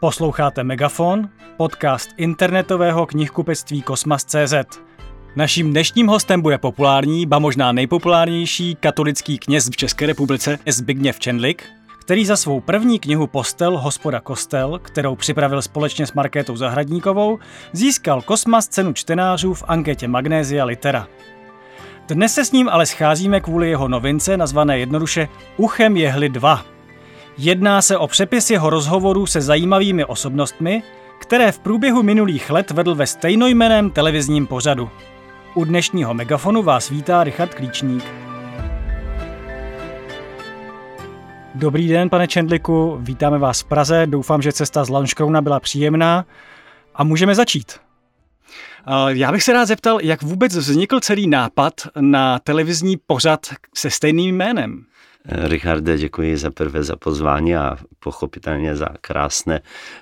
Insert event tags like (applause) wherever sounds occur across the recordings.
Posloucháte Megafon, podcast internetového knihkupectví Kosmas.cz. Naším dnešním hostem bude populární, ba možná nejpopulárnější katolický kněz v České republice Zbigněv Čendlik, který za svou první knihu Postel, hospoda kostel, kterou připravil společně s Markétou Zahradníkovou, získal Kosmas cenu čtenářů v anketě Magnézia Litera. Dnes se s ním ale scházíme kvůli jeho novince nazvané jednoduše Uchem jehly 2. Jedná se o přepis jeho rozhovorů se zajímavými osobnostmi, které v průběhu minulých let vedl ve stejnojmeném televizním pořadu. U dnešního megafonu vás vítá Richard Klíčník. Dobrý den, pane Čendliku, vítáme vás v Praze, doufám, že cesta z Lanškrouna byla příjemná a můžeme začít. Já bych se rád zeptal, jak vůbec vznikl celý nápad na televizní pořad se stejným jménem? Richarde, děkuji za prvé za pozvání a pochopitelně za krásné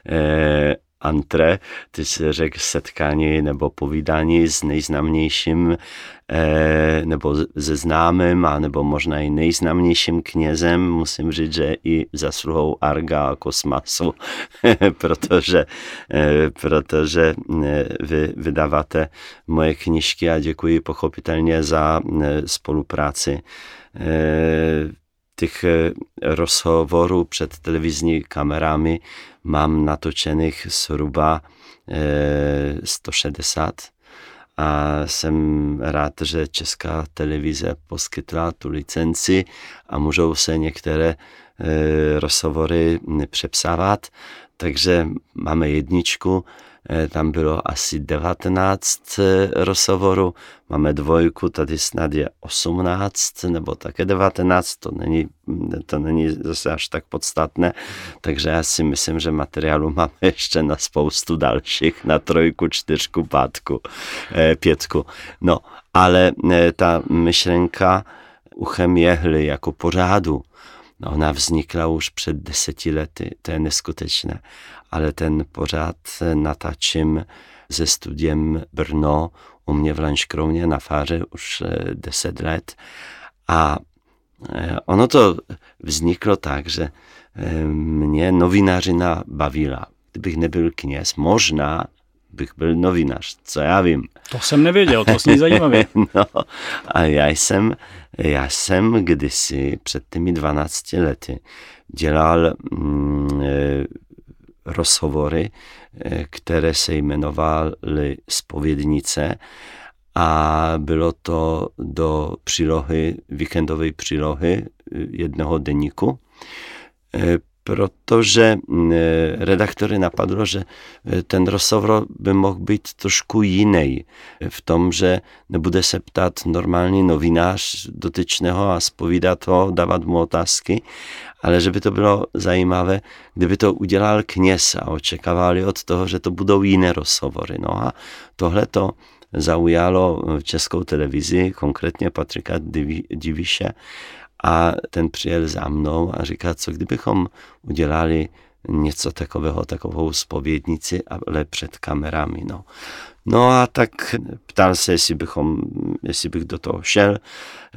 eh, antre, ty jsi řekl setkání nebo povídání s nejznámějším eh, nebo se známým a nebo možná i nejznámějším knězem, musím říct, že i zasluhou Arga (laughs) a Kosmasu, protože, eh, protože eh, vy vydáváte moje knižky a děkuji pochopitelně za eh, spolupráci. Eh, těch eh, rozhovorů před televizní kamerami mám natočených zhruba 160 eh, a jsem rád, že Česká televize poskytla tu licenci a můžou se některé eh, rozhovory přepsávat, takže máme jedničku, tam bylo asi 19 eh, rozhovorů, máme dvojku, tady snad je 18 nebo také 19, to není, to není zase až tak podstatné, takže já si myslím, že materiálu máme (laughs) ještě na spoustu dalších, na trojku, čtyřku, pátku, eh, pětku. No, ale ta myšlenka uchem jehly jako pořádu, ona vznikla už před deseti lety, to je neskutečné ale ten pořád natáčím se studiem Brno u mě v Lanškrouně na fáře už eh, deset let a eh, ono to vzniklo tak, že eh, mě novinářina bavila. Kdybych nebyl kněz, možná bych byl novinář, co já vím. To jsem nevěděl, to zní zajímavě. (laughs) no, a já jsem, já jsem kdysi před těmi 12 lety dělal mm, rozhovory, eh, které se jmenovaly Spovědnice a bylo to do přílohy, víkendové přílohy eh, jednoho deníku eh, protože mm, redaktory napadlo, že ten rozhovor by mohl být trošku jiný v tom, že nebude se ptát normální novinář dotyčného a spovídat ho, dávat mu otázky, ale že by to bylo zajímavé, kdyby to udělal kněz a očekávali od toho, že to budou jiné rozhovory. No a tohle to zaujalo českou televizi, konkrétně Patrika Diviše, a ten přijel za mnou a říká, co kdybychom udělali něco takového, takovou spovědnici, ale před kamerami. No. No a tak ptal se, jestli, bychom, jestli bych do toho šel.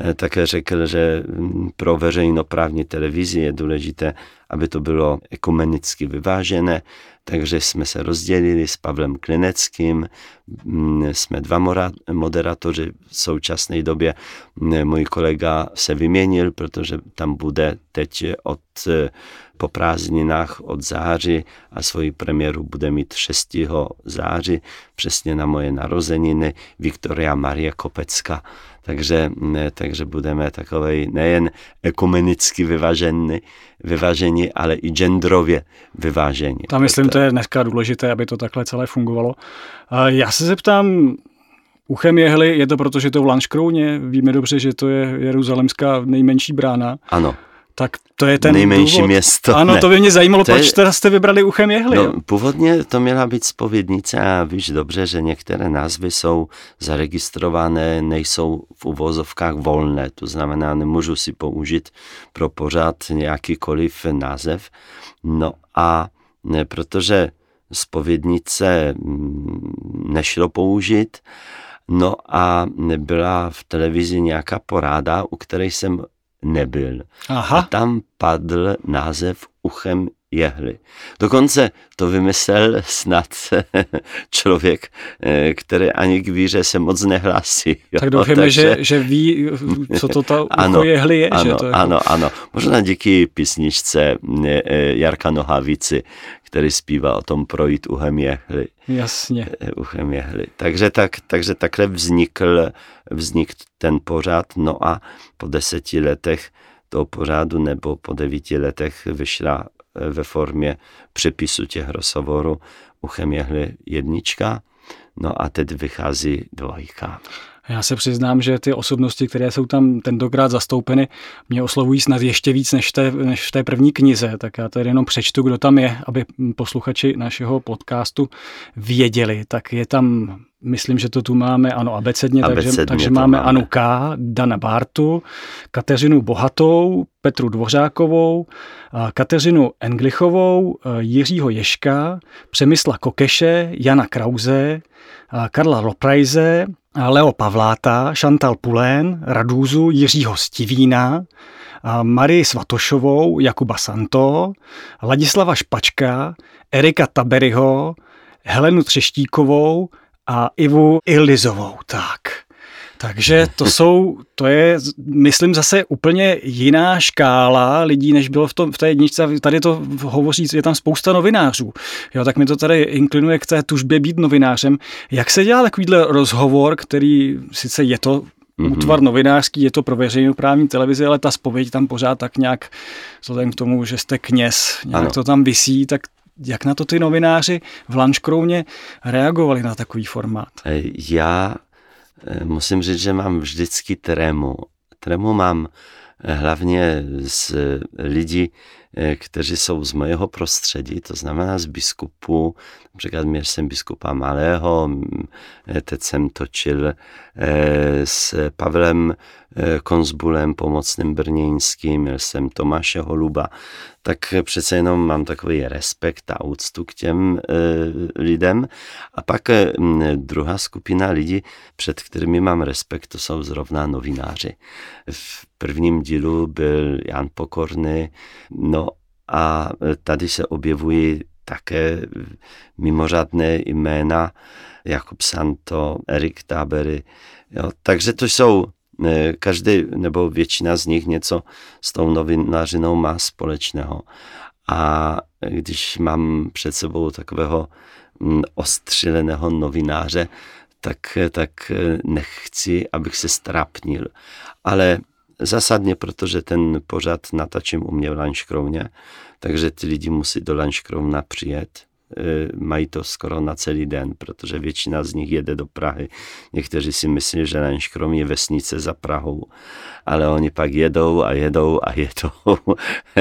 Eh, také řekl, že mm, pro veřejnoprávní televizi je důležité, aby to bylo ekumenicky vyvážené, takže jsme se rozdělili s Pavlem Klineckým, mm, jsme dva moderatoři v současné době. Mm, můj kolega se vyměnil, protože tam bude teď od po prázdninách od září a svoji premiéru bude mít 6. září, přesně na moje narozeniny, Viktoria Marie Kopecka. Takže, takže budeme takovej nejen ekumenicky vyvážení, vyvážení, ale i genderově vyvážení. Tam myslím, to je dneska důležité, aby to takhle celé fungovalo. Já se zeptám, Uchem jehly, je to proto, že to v Lanškrouně, víme dobře, že to je jeruzalemská nejmenší brána. Ano. Tak to je ten Nejmenší důvod. město. Ano, ne. to by mě zajímalo, to proč je... teda jste vybrali Uchem jehly. No, původně to měla být spovědnice a víš dobře, že některé názvy jsou zaregistrované, nejsou v uvozovkách volné, to znamená, nemůžu si použít pro pořád nějakýkoliv název. No a ne, protože spovědnice mm, nešlo použít, No a byla v televizi nějaká poráda, u které jsem nebyl. Aha. A tam padl název Uchem jehly. Dokonce to vymyslel snad (laughs) člověk, eh, který ani k víře se moc nehlásí. (laughs) Jo? Tak doufáme, Takže... že, že ví, co to ta (laughs) ano, jehly je. Ano, že to jako... ano, ano. Možná díky písničce eh, eh, Jarka Nohavici, který zpívá o tom projít uhem jehly. Jasně. Uchem jehly. Takže, tak, takže takhle vznikl, vznikl ten pořád. No a po deseti letech toho pořádu nebo po devíti letech vyšla ve formě přepisu těch rozhovorů uchem jehly jednička, no a teď vychází dvojka. Já se přiznám, že ty osobnosti, které jsou tam tentokrát zastoupeny, mě oslovují snad ještě víc než, té, než v té první knize. Tak já tady jenom přečtu, kdo tam je, aby posluchači našeho podcastu věděli. Tak je tam, myslím, že to tu máme, ano, abecedně, abecedně takže, takže máme, máme Anu K., Dana Bartu, Kateřinu Bohatou, Petru Dvořákovou, Kateřinu Englichovou, Jiřího Ješka, Přemysla Kokeše, Jana Krauze, Karla Loprajze, Leo Pavláta, Šantal Pulén, Radúzu, Jiřího Stivína, Marii Svatošovou, Jakuba Santo, Ladislava Špačka, Erika Taberyho, Helenu Třeštíkovou a Ivu Ilizovou. Tak. Takže to jsou, to je, myslím, zase úplně jiná škála lidí, než bylo v, tom, v té jedničce. Tady to hovoří, je tam spousta novinářů. Jo, tak mi to tady inklinuje k té tužbě být novinářem. Jak se dělá takovýhle rozhovor, který sice je to mm-hmm. útvar novinářský, je to pro veřejnoprávní televizi, ale ta spověď tam pořád tak nějak, vzhledem k tomu, že jste kněz, nějak ano. to tam visí, tak jak na to ty novináři v Lanškrouně reagovali na takový formát? Já Eh, musím říct, že mám vždycky trému. Trému mám eh, hlavně z lidí, eh, kteří jsou z mého prostředí, to znamená z biskupů. Například měl jsem biskupa Malého, teď jsem točil s Pavlem Konzbulem, pomocným brněnským, měl jsem Tomáše Holuba, tak přece jenom mám takový respekt a úctu k těm e, lidem. A pak e, druhá skupina lidí, před kterými mám respekt, to jsou zrovna novináři. V prvním dílu byl Jan Pokorný, no a tady se objevují také mimořádné jména, Jakub Santo, Erik Tabery. Jo. Takže to jsou každý nebo většina z nich něco s tou novinářinou má společného. A když mám před sebou takového ostřileného novináře, tak, tak nechci, abych se strapnil. Ale zasadně, protože ten pořad natačím u mě v Lanškrovně, takže ty lidi musí do Lanškrovna přijet Y, mají to skoro na celý den, protože většina z nich jede do Prahy. Někteří si myslí, že Lenškrom je vesnice za Prahou, ale oni pak jedou a jedou a jedou.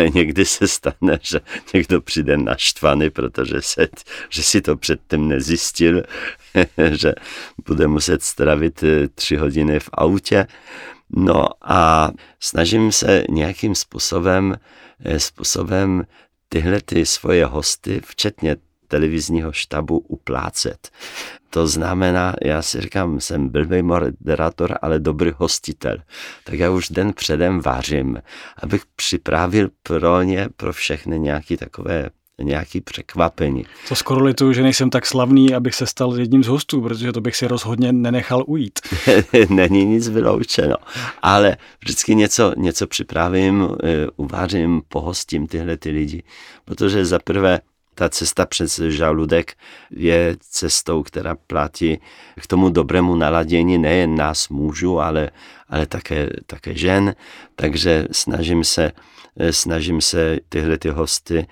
(laughs) Někdy se stane, že někdo přijde naštvaný, protože se, že si to předtím nezjistil, (laughs) že bude muset stravit y, tři hodiny v autě. No a snažím se nějakým způsobem, eh, způsobem tyhle ty svoje hosty, včetně televizního štabu uplácet. To znamená, já si říkám, jsem blbý moderátor, ale dobrý hostitel. Tak já už den předem vařím, abych připravil pro ně, pro všechny nějaký takové nějaký překvapení. To skoro lituju, že nejsem tak slavný, abych se stal jedním z hostů, protože to bych si rozhodně nenechal ujít. (laughs) Není nic vyloučeno, ale vždycky něco, něco připravím, eh, uvařím, pohostím tyhle ty lidi, protože za prvé ta cesta přes žaludek je cestou, která platí k tomu dobrému naladění nejen nás mužů, ale, ale také, také žen. Takže snažím se, snažím se tyhle ty hosty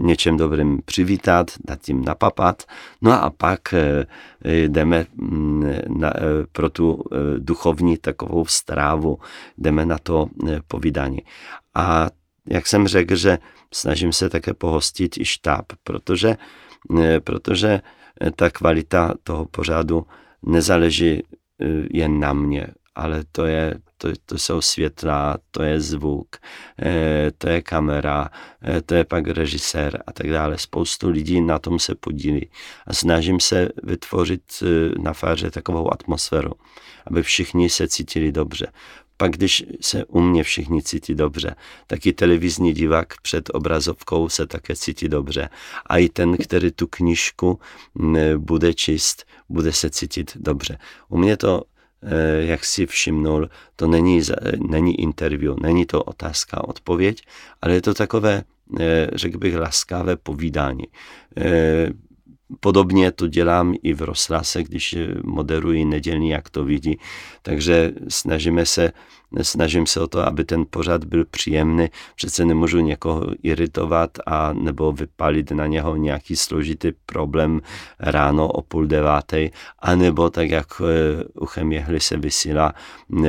něčem dobrým přivítat, dát jim napapat. No a pak eh, jdeme mm, na, eh, pro tu eh, duchovní takovou strávu, jdeme na to povídání. A jak jsem řekl, že snažím se také pohostit i štáb, protože, eh, protože eh, ta kvalita toho pořádu nezáleží eh, jen na mě, ale to, je, to, to jsou světla, to je zvuk, to je kamera, to je pak režisér a tak dále. Spoustu lidí na tom se podílí a snažím se vytvořit na fáře takovou atmosféru, aby všichni se cítili dobře. pak když se u mě všichni cítí dobře, taky televizní divák před obrazovkou se také cítí dobře. A i ten, který tu knížku bude číst, bude se cítit dobře. U mě to eh, jak si všimnul, to není, není interview, není to otázka, odpověď, ale je to takové, eh, řekl bych, laskavé povídání. Eh, podobně to dělám i v Roslase, když moderuji nedělní, jak to vidí. Takže snažíme se snažím se o to, aby ten pořad byl příjemný. Přece nemůžu někoho iritovat a nebo vypalit na něho nějaký složitý problém ráno o půl deváté, anebo tak, jak eh, uchem jehly se vysílá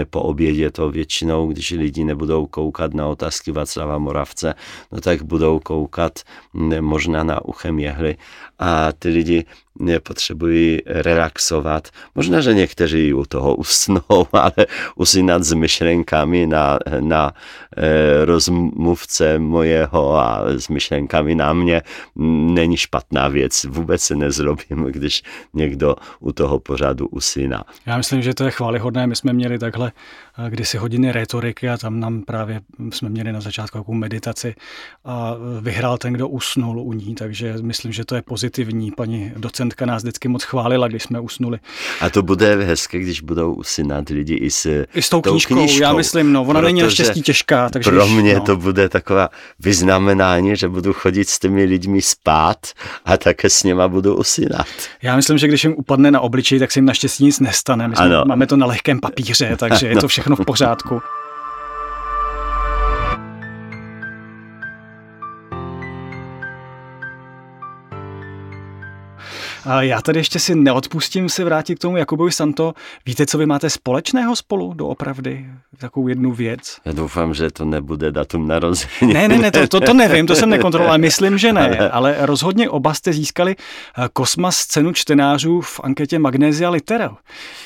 po obědě to většinou, když lidi nebudou koukat na otázky Václava Moravce, no tak budou koukat možná na uchem jehly a ty lidi potřebují relaxovat. Možná, že někteří u toho usnou, (laughs) ale usínat s myšlenkami na, na e, rozmluvce mojeho a s myšlenkami na mě není špatná věc. Vůbec se nezlobím, když někdo u toho pořadu usíná. Já myslím, že to je chválihodné. My jsme měli takhle eh, kdysi hodiny retoriky a tam nám právě jsme měli na začátku takovou meditaci a vyhrál ten, kdo usnul u ní, takže myslím, že to je pozitivní. Paní docentka nás vždycky moc chválila, když jsme usnuli. A to bude hezké, když budou usínat lidi i s, I s tou, tou knížkou, knížkou, já myslím, no, ona není naštěstí těžká. Takže pro mě no. to bude taková vyznamenání, že budu chodit s těmi lidmi spát a také s něma budu usínat. Já myslím, že když jim upadne na obličej, tak se jim naštěstí nic nestane. My jsme, máme to na lehkém papíře, takže je to všechno v pořádku. Já tady ještě si neodpustím se vrátit k tomu Jakubovi Santo. Víte, co vy máte společného spolu doopravdy? Takovou jednu věc. Já doufám, že to nebude datum narození. Ne, ne, ne, to, to, to nevím, to jsem (laughs) nekontroloval, myslím, že ne, ale rozhodně oba jste získali eh, Kosmas cenu čtenářů v anketě Magnesia Litera.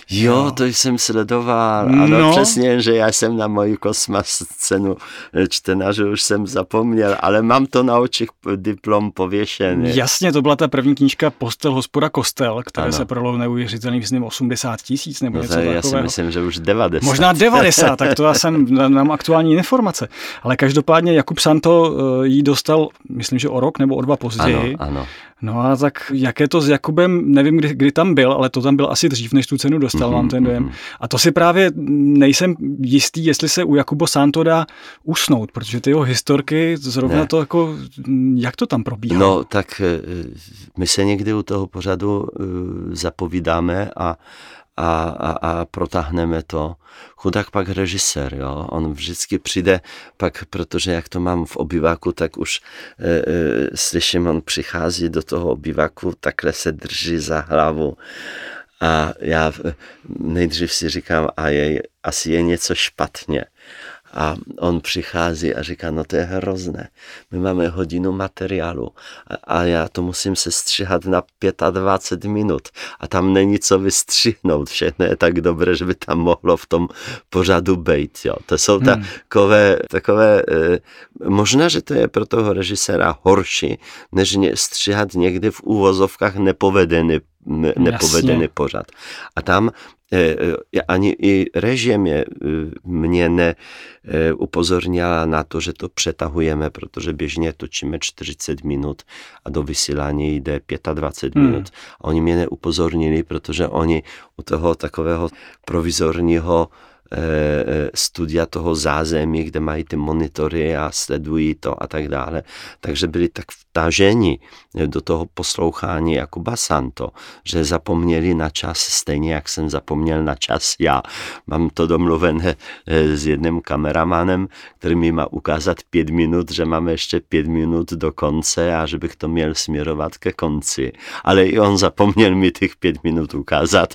Jo, to jsem sledoval. Ano, no. přesně, že já jsem na moji Kosmas cenu eh, čtenářů už jsem zapomněl, ale mám to na očích diplom pověšený. Jasně, to byla ta první knížka Postel hospoda Kostel, které ano. se prodalo neuvěřitelný, myslím, 80 tisíc nebo no, něco takového. Já si myslím, že už 90. Možná 90, tak to já jsem, (laughs) mám aktuální informace. Ale každopádně Jakub Santo eh, jí dostal, myslím, že o rok nebo o dva později. Ano, ano. No a tak jak je to s Jakubem, nevím, kdy, kdy tam byl, ale to tam byl asi dřív, než tu cenu dostal, mm-hmm, mám ten dojem. Mhm. A to si právě nejsem jistý, jestli se u Jakubo Santo dá usnout, protože ty jeho historky, zrovna ne. to jako, jak to tam probíhá? No tak eh, my se někdy u toho pořadu eh, zapovídáme a a, a, a protáhneme to. Chudák pak režisér, jo, on vždycky přijde pak, protože jak to mám v obyváku, tak už e, e, slyším, on přichází do toho obyváku, takhle se drží za hlavu a já nejdřív si říkám, a je, asi je něco špatně. A on přichází a říká, no to je hrozné. My máme hodinu materiálu a, a já to musím se stříhat na 25 minut a tam není co vystřihnout. Všechno je tak dobré, že by tam mohlo v tom pořadu být. Jo. To jsou hmm. takové, takové e, možná, že to je pro toho režiséra horší, než stříhat někdy v úvozovkách nepovedený nepovedený Jasně. pořad. A tam E, ani i režie mě, mě ne e, upozornila na to, že to přetahujeme, protože běžně točíme 40 minut a do vysílání jde 25 hmm. minut. A oni mě neupozornili, protože oni u toho takového provizorního Eh, eh, studia toho zázemí, kde mají ty monitory a sledují to a tak dále. Takže byli tak vtaženi do toho poslouchání jako Basanto, že zapomněli na čas stejně, jak jsem zapomněl na čas já. Mám to domluvené eh, s jedním kameramanem, který mi má ukázat pět minut, že máme ještě pět minut do konce a že bych to měl směrovat ke konci. Ale i on zapomněl mi těch pět minut ukázat,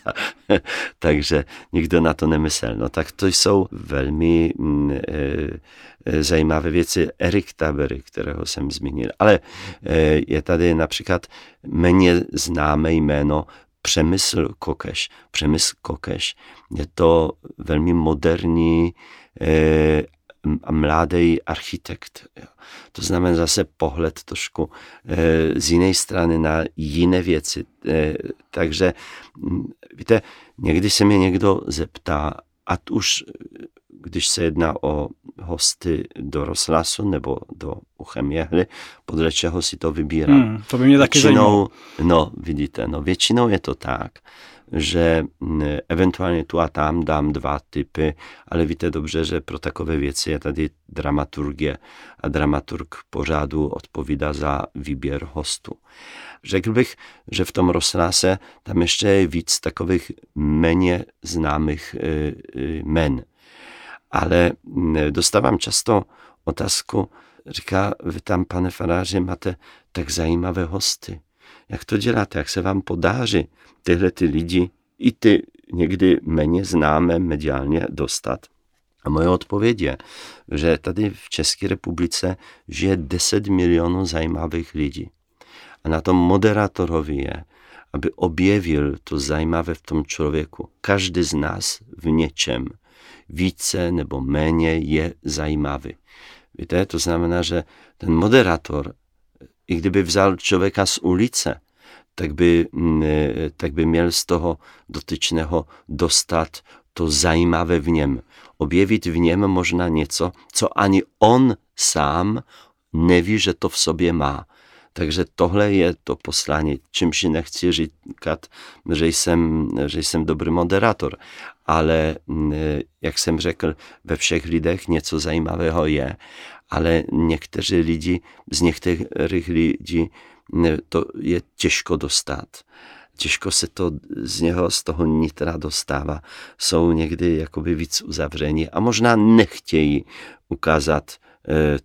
(laughs) takže nikdo na to nemyslel. No tak to jsou velmi mm, e, e, zajímavé věci. Erik Tabery, kterého jsem zmínil. Ale e, je tady například méně známé jméno Přemysl Kokeš. Přemysl Kokeš je to velmi moderní a mladý architekt. To znamená zase pohled trošku z jiné strany na jiné věci. Takže víte, někdy se mě někdo zeptá, a už když se jedná o hosty do rozhlasu nebo do uchem jehly, podle čeho si to vybírám. Hmm, to by mě taky zajímalo. No, vidíte, no většinou je to tak, že eventuálně tu a tam dám dva typy, ale víte dobře, že pro takové věci je tady dramaturgie a dramaturg pořádu odpovídá za výběr hostů. Řekl bych, že v tom rozhlase tam ještě je víc takových méně známých e, e, men. Ale dostávám často otázku, říká, vy tam, pane faráři, máte tak zajímavé hosty. Jak to děláte, jak se vám podáří tyhle ty lidi, i ty někdy méně známé mediálně dostat? A moje odpověď je, že tady v České republice žije 10 milionů zajímavých lidí. A na tom moderátorovi je, aby objevil to zajímavé v tom člověku. Každý z nás v něčem více nebo méně je zajímavý. Víte, to znamená, že ten moderátor, i kdyby vzal člověka z ulice, tak by, mm, tak by měl z toho dotyčného dostat to zajímavé v něm. Objevit v něm možná něco, co ani on sám neví, že to v sobě má. Takže tohle je to poslání, čímž nechci říkat, že jsem, že jsem dobrý moderátor, ale jak jsem řekl, ve všech lidech něco zajímavého je, ale někteří lidi, z některých lidí to je těžko dostat. Těžko se to z něho, z toho nitra dostává. Jsou někdy jakoby víc uzavření a možná nechtějí ukázat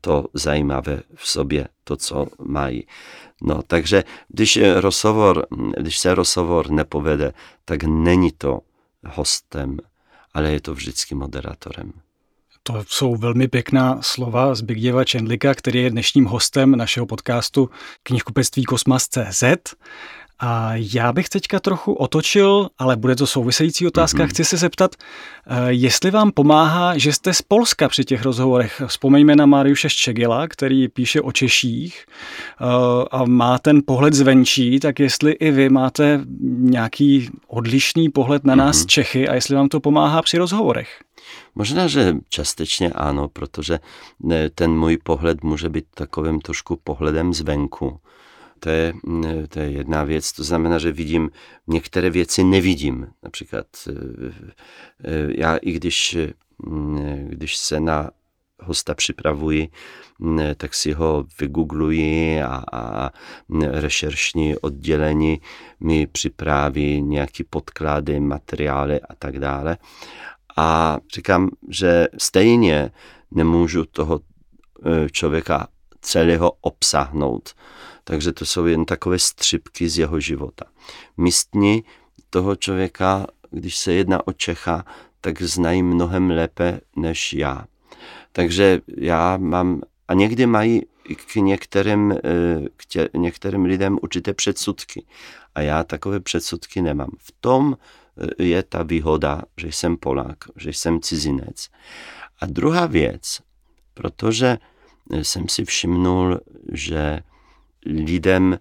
to zajímavé v sobě, to, co mají. No, takže když, rozhovor, když se rozhovor nepovede, tak není to hostem, ale je to vždycky moderátorem. To jsou velmi pěkná slova Zbigněva Čendlika, který je dnešním hostem našeho podcastu knihkupectví Kosmas.cz. A já bych teďka trochu otočil, ale bude to související otázka. Mm-hmm. Chci se zeptat, eh, jestli vám pomáhá, že jste z Polska při těch rozhovorech. Vzpomeňme na Mariuše Ščegila, který píše o Češích eh, a má ten pohled zvenčí, tak jestli i vy máte nějaký odlišný pohled na nás mm-hmm. Čechy a jestli vám to pomáhá při rozhovorech. Možná, že částečně ano, protože eh, ten můj pohled může být takovým trošku pohledem zvenku to je, mm, to je jedna věc. To znamená, že vidím, některé věci nevidím. Například e, e, já i když, mm, když se na hosta připravuji, mm, tak si ho vygoogluji a, a rešeršní oddělení mi připraví nějaký podklady, materiály a tak dále. A říkám, že stejně nemůžu toho e, celého obsáhnout takže to jsou jen takové střipky z jeho života. Místní toho člověka, když se jedná o Čecha, tak znají mnohem lépe než já. Takže já mám, a někdy mají k některým, eh, k tě, některým lidem určité předsudky. A já takové předsudky nemám. V tom eh, je ta výhoda, že jsem Polák, že jsem cizinec. A druhá věc, protože jsem si všimnul, že lidem,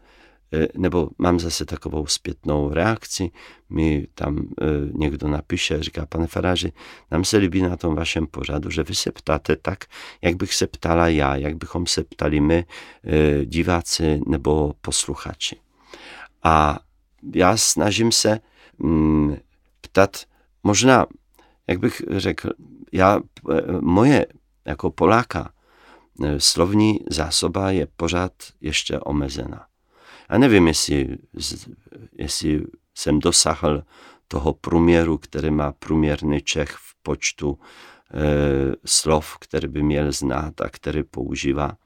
e, nebo mám zase takovou zpětnou reakci, mi tam e, někdo napíše, říká, pane faráři, nám se líbí na tom vašem pořadu, že vy se ptáte tak, jak bych se ptala já, jak bychom se ptali my, e, diváci nebo posluchači. A já snažím se mm, ptat, možná, jak bych řekl, já, moje jako Poláka, slovní zásoba je pořád ještě omezená. Já nevím, jestli, jestli jsem dosáhl toho průměru, který má průměrný Čech v počtu e, slov, které by měl znát a které používá.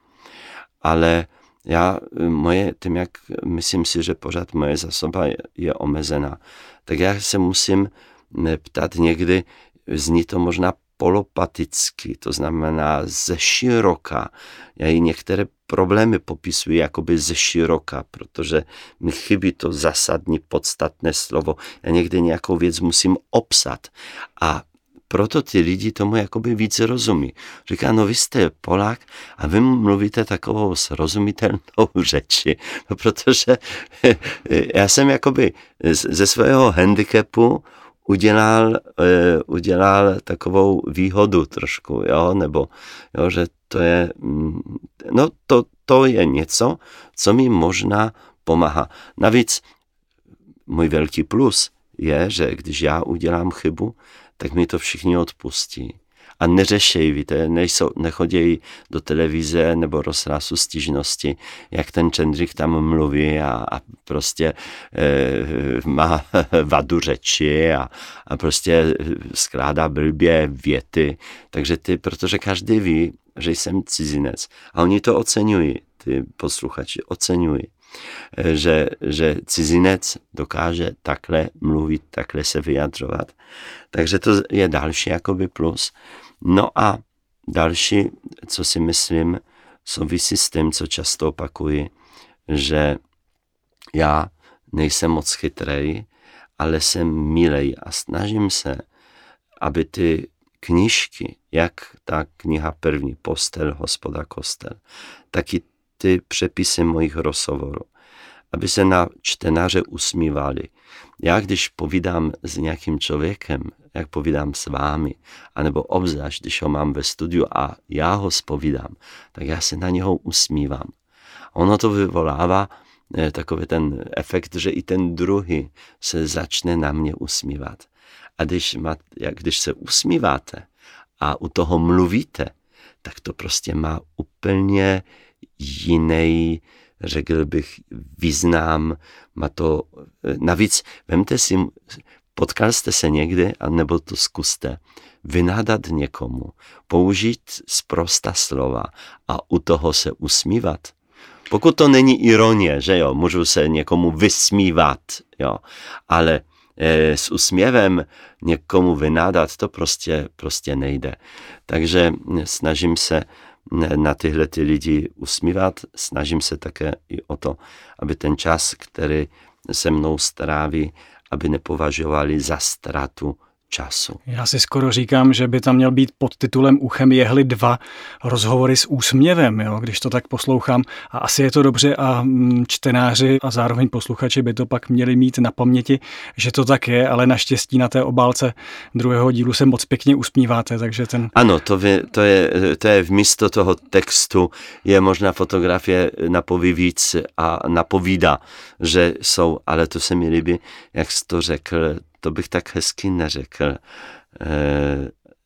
Ale já, moje, tím jak myslím si, že pořád moje zásoba je, je omezená, tak já se musím ptát někdy, zní to možná polopaticky, to znamená ze široka. Já i některé problémy popisuji jakoby ze široka, protože mi chybí to zásadní podstatné slovo. Já někde nějakou věc musím obsat a proto ty lidi tomu jakoby víc rozumí. Říká, no vy jste Polák a vy mluvíte takovou srozumitelnou (laughs) řeči, no protože (laughs) já jsem jakoby ze svého handicapu udělal, eh, udělal takovou výhodu trošku, jo, nebo jo, že to je, mm, no to, to je něco, co mi možná pomáhá. Navíc můj velký plus je, že když já udělám chybu, tak mi to všichni odpustí a neřešej, víte, nejsou, nechodějí do televize nebo rozhlasu stížnosti, jak ten Čendrik tam mluví a, a prostě e, má (laughs) vadu řeči a, a prostě skládá blbě věty. Takže ty, protože každý ví, že jsem cizinec a oni to oceňují, ty posluchači oceňují eh, že, že cizinec dokáže takhle mluvit, takhle se vyjadřovat. Takže to je další jakoby plus. No a další, co si myslím, souvisí s tím, co často opakuji, že já nejsem moc chytrej, ale jsem milej a snažím se, aby ty knížky, jak ta kniha první, Postel, hospoda, kostel, tak i ty přepisy mojich rozhovorů, aby se na čtenáře usmívali. Já když povídám s nějakým člověkem, jak povídám s vámi, anebo obzvlášť, když ho mám ve studiu a já ho spovídám, tak já se na něho usmívám. Ono to vyvolává eh, takový ten efekt, že i ten druhý se začne na mě usmívat. A když, má, jak když se usmíváte a u toho mluvíte, tak to prostě má úplně jiný, řekl bych, význam, má to, eh, navíc, vemte si, Potkal jste se někdy, nebo to zkuste, vynádat někomu, použít zprosta slova a u toho se usmívat. Pokud to není ironie, že jo, můžu se někomu vysmívat, jo, ale e, s úsměvem někomu vynádat, to prostě, prostě nejde. Takže snažím se na tyhle ty lidi usmívat, snažím se také i o to, aby ten čas, který se mnou stráví, aby nepovažovali za ztrátu času. Já si skoro říkám, že by tam měl být pod titulem Uchem jehly dva rozhovory s úsměvem, jo, když to tak poslouchám. A asi je to dobře a mm, čtenáři a zároveň posluchači by to pak měli mít na paměti, že to tak je, ale naštěstí na té obálce druhého dílu se moc pěkně usmíváte, takže ten... Ano, to, vy, to, je, to je v místo toho textu, je možná fotografie napoví víc a napovídá, že jsou, ale to se mi líbí, jak jsi to řekl, to bych tak hezky neřekl.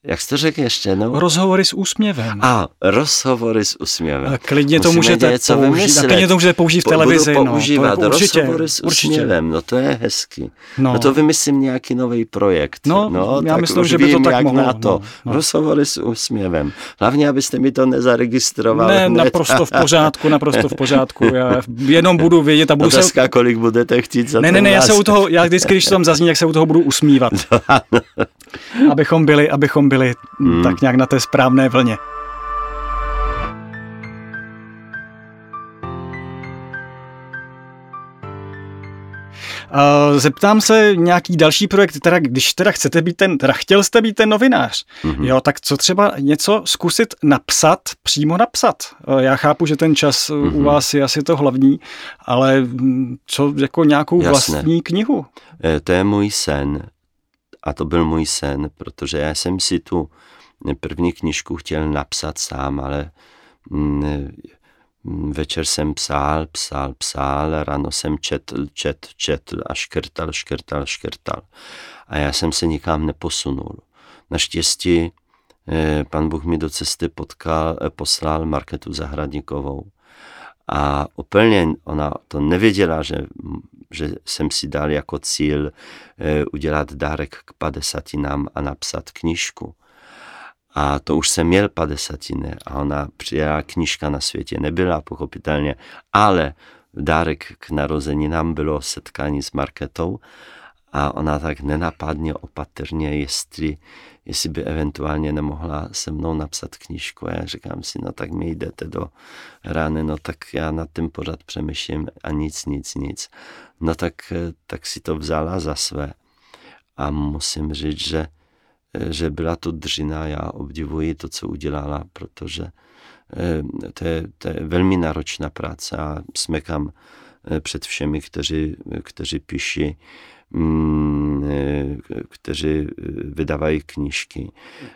Jak jste řekl ještě jednou? Rozhovory s úsměvem. A, rozhovory s úsměvem. A klidně to můžete něco použít. A klidně to můžete použít v televizi. Budu používat no, to určitě, rozhovory s úsměvem, no to je hezky. No. no to vymyslím nějaký nový projekt. No, no já myslím, že by to tak mohlo. Na to. No, no. Rozhovory s úsměvem. Hlavně, abyste mi to nezaregistrovali. Ne, hned. naprosto v pořádku, naprosto v pořádku. Já jenom budu vědět a budu Otázka, se... kolik budete chtít za Ne, ne, ne, já se u toho, já vždycky, když to tam zazní, jak se u toho budu usmívat. (laughs) abychom byli, abychom byli byli mm. tak nějak na té správné vlně. Zeptám se nějaký další projekt, teda když teda chcete být ten, teda chtěl jste být ten novinář, mm-hmm. jo, tak co třeba něco zkusit napsat, přímo napsat. Já chápu, že ten čas mm-hmm. u vás je asi to hlavní, ale co jako nějakou Jasné. vlastní knihu? E, to je můj sen a to byl můj sen, protože já jsem si tu první knižku chtěl napsat sám, ale mm, večer jsem psal, psal, psal, ráno jsem četl, četl, četl a škrtal, škrtal, škrtal. A já jsem se nikam neposunul. Naštěstí eh, pan Bůh mi do cesty potkal, eh, poslal Marketu Zahradníkovou. A úplně ona to nevěděla, že že jsem si dal jako cíl eh, udělat dárek k padesatinám a napsat knižku. A to už jsem měl padesatiny a ona přijela, knižka na světě nebyla, pochopitelně, ale dárek k narozeninám bylo setkání s Marketou a ona tak nenapadně, opatrně, jestli, jestli by eventuálně nemohla se mnou napsat knížku. A já říkám si, no tak mi jdete do rány, no tak já nad tím pořád přemýšlím a nic, nic, nic. No tak, tak si to vzala za své. A musím říct, že, že byla to dřina, já obdivuji to, co udělala, protože eh, to je, to je velmi náročná práce a smekám eh, před všemi, kteří, kteří píší kteří vydávají knížky.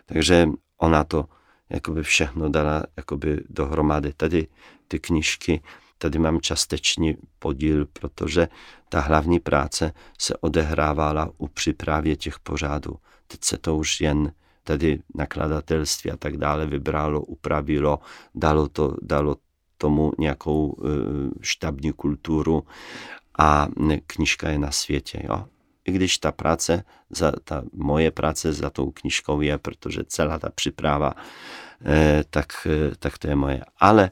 Takže ona to jakoby všechno dala jakoby dohromady. Tady ty knížky, tady mám částečný podíl, protože ta hlavní práce se odehrávala u přípravě těch pořádů. Teď se to už jen tady nakladatelství a tak dále vybralo, upravilo, dalo, to, dalo tomu nějakou uh, štabní kulturu a knižka je na světě. Jo? I když ta práce, za, ta moje práce za tou knižkou je, protože celá ta příprava, eh, tak, eh, tak to je moje. Ale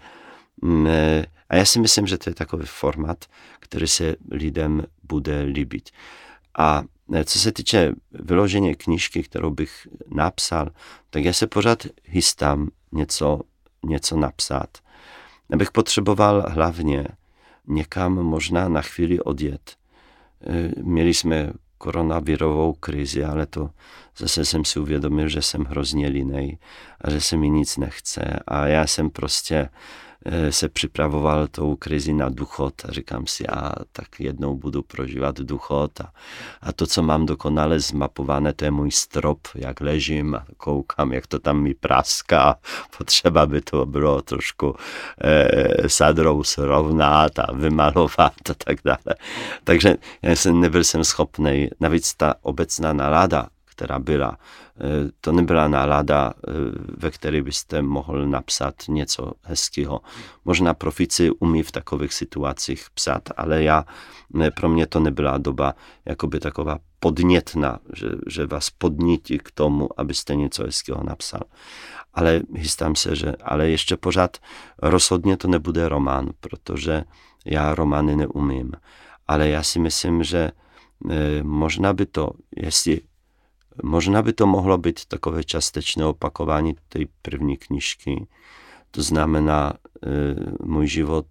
mm, eh, a já si myslím, že to je takový formát, který se lidem bude líbit. A co se týče vyloženě knížky, kterou bych napsal, tak já se pořád chystám něco, něco napsat. Já bych potřeboval hlavně někam možná na chvíli odjet. Eh, měli jsme koronavirovou krizi, ale to zase jsem si uvědomil, že jsem hrozně linej a že se mi nic nechce a já jsem prostě se připravoval tou krizi na duchot a říkám si, a tak jednou budu prožívat duchot a, a to, co mám dokonale zmapované, to je můj strop, jak ležím a koukám, jak to tam mi praská, (laughs) potřeba by to bylo trošku eh, sadrou srovnat a a tak dále. Takže já jsem, nebyl jsem schopný, navíc ta obecná nálada, která byla, To nebyla nálada, eh, ve které byste mohl napsat něco hezkého. Možná profici umí v takových situacích psát, ale já, pro mě to nebyla doba jakoby taková podnětná, že, že vás podnítí k tomu, abyste něco hezkého napsal. Ale chystám se, že, ale ještě pořád rozhodně to nebude román, protože já romány neumím. Ale já si myslím, že e, možná by to, jestli Možná by to mohlo být takové částečné opakování té první knižky. To znamená e, můj život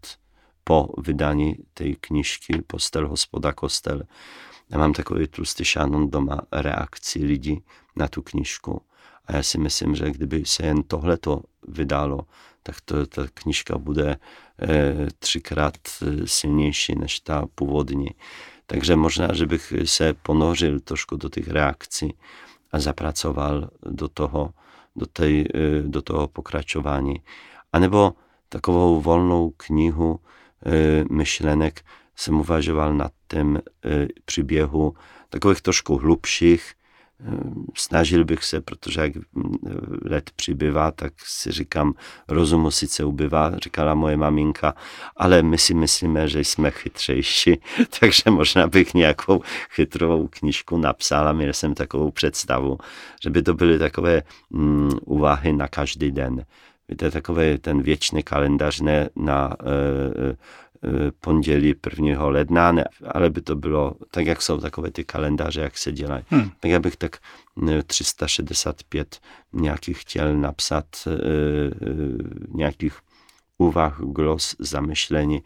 po vydání té knižky Postel, hospoda, kostel. Já mám takový tlustý šanon doma reakcí lidí na tu knižku. A já si myslím, že kdyby se jen tohleto vydalo, tak to, ta knižka bude e, třikrát silnější než ta původní. Takže možná, že bych se ponořil trošku do těch reakcí a zapracoval do toho, do, tej, e, do toho pokračování. A nebo volnou knihu e, myšlenek jsem uvažoval nad tím e, příběhu takových trošku hlubších, snažil bych se, protože jak let přibývá, tak si říkám, rozumu sice ubývá, říkala moje maminka, ale my si myslíme, že jsme chytřejší, (laughs) takže možná bych nějakou chytrou knižku napsal a měl jsem takovou představu, že by to byly takové mm, úvahy na každý den. Víte, takový ten věčný kalendář ne na e, E, pondělí 1. ledna, ale by to bylo tak, jak jsou takové ty kalendáře, jak se dělají. Hmm. Tak já bych tak 365 nějakých chtěl napsat e, e, nějakých úvah, glos, zamyšlení,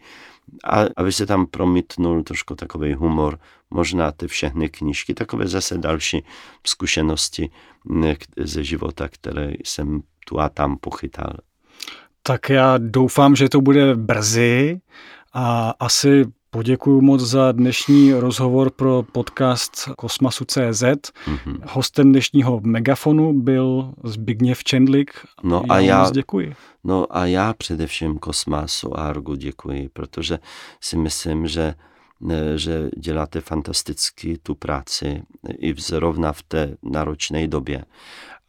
a aby se tam promítnul trošku takový humor, možná ty všechny knížky, takové zase další zkušenosti ze života, které jsem tu a tam pochytal. Tak já doufám, že to bude brzy a asi Poděkuji moc za dnešní rozhovor pro podcast Kosmasu.cz. Mm-hmm. Hostem dnešního megafonu byl Zbigněv Čendlik. No já a já, moc děkuji. No a já především Kosmasu a Argu děkuji, protože si myslím, že že děláte fantasticky tu práci i zrovna v té náročné době.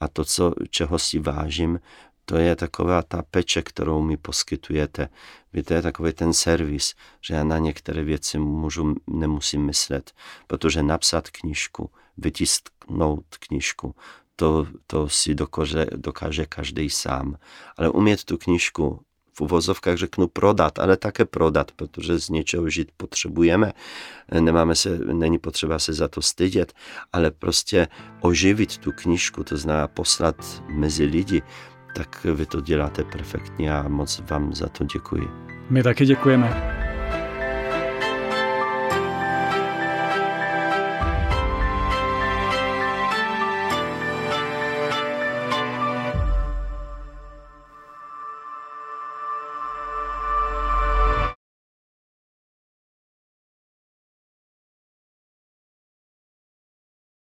A to, co, čeho si vážím, to je taková ta peče, kterou mi poskytujete. Víte, je takový ten servis, že já na některé věci můžu, nemusím myslet, protože napsat knížku, vytisknout knížku, to, to si dokáže, dokáže každý sám. Ale umět tu knížku v uvozovkách řeknu prodat, ale také prodat, protože z něčeho žít potřebujeme. Nemáme se, není potřeba se za to stydět, ale prostě oživit tu knížku, to znamená poslat mezi lidi, tak vy to děláte perfektně a moc vám za to děkuji. My taky děkujeme.